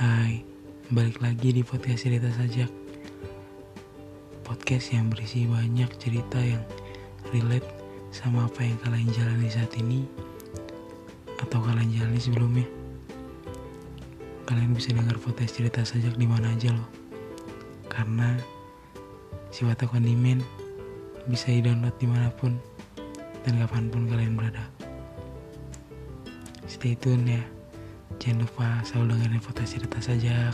Hai, balik lagi di podcast cerita sajak. Podcast yang berisi banyak cerita yang relate sama apa yang kalian jalani saat ini Atau kalian jalani sebelumnya. Kalian bisa dengar podcast cerita sajak di mana aja loh. Karena si Watak bisa di-download di mana pun dan kapan pun kalian berada. Stay tune ya Jangan lupa selalu dengerin foto cerita sajak.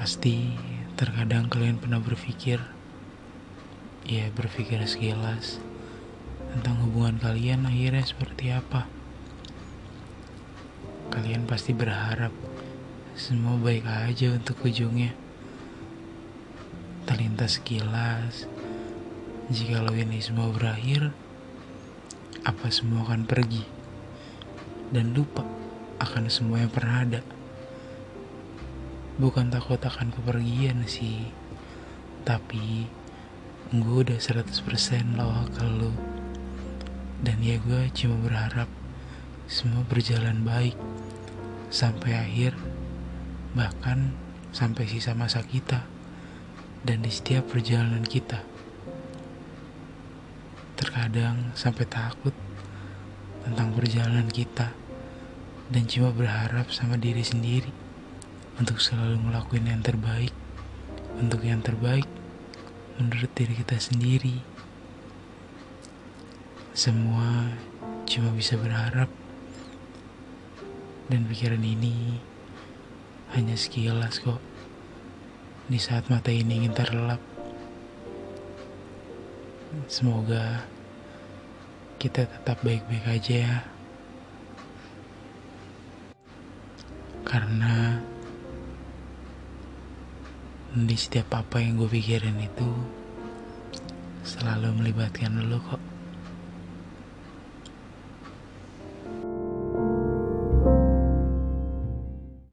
Pasti terkadang kalian pernah berpikir, ya berpikir sekilas tentang hubungan kalian akhirnya seperti apa. Kalian pasti berharap semua baik aja untuk ujungnya terlintas sekilas jika lo ini semua berakhir apa semua akan pergi? Dan lupa akan semua yang pernah ada. Bukan takut akan kepergian sih tapi gue udah 100% loh ke lo dan ya gue cuma berharap semua berjalan baik sampai akhir bahkan sampai sisa masa kita dan di setiap perjalanan kita. Terkadang sampai takut tentang perjalanan kita dan cuma berharap sama diri sendiri untuk selalu ngelakuin yang terbaik untuk yang terbaik menurut diri kita sendiri. Semua cuma bisa berharap dan pikiran ini hanya sekilas kok di saat mata ini ingin terlelap. Semoga kita tetap baik-baik aja ya. Karena di setiap apa yang gue pikirin itu selalu melibatkan lo kok.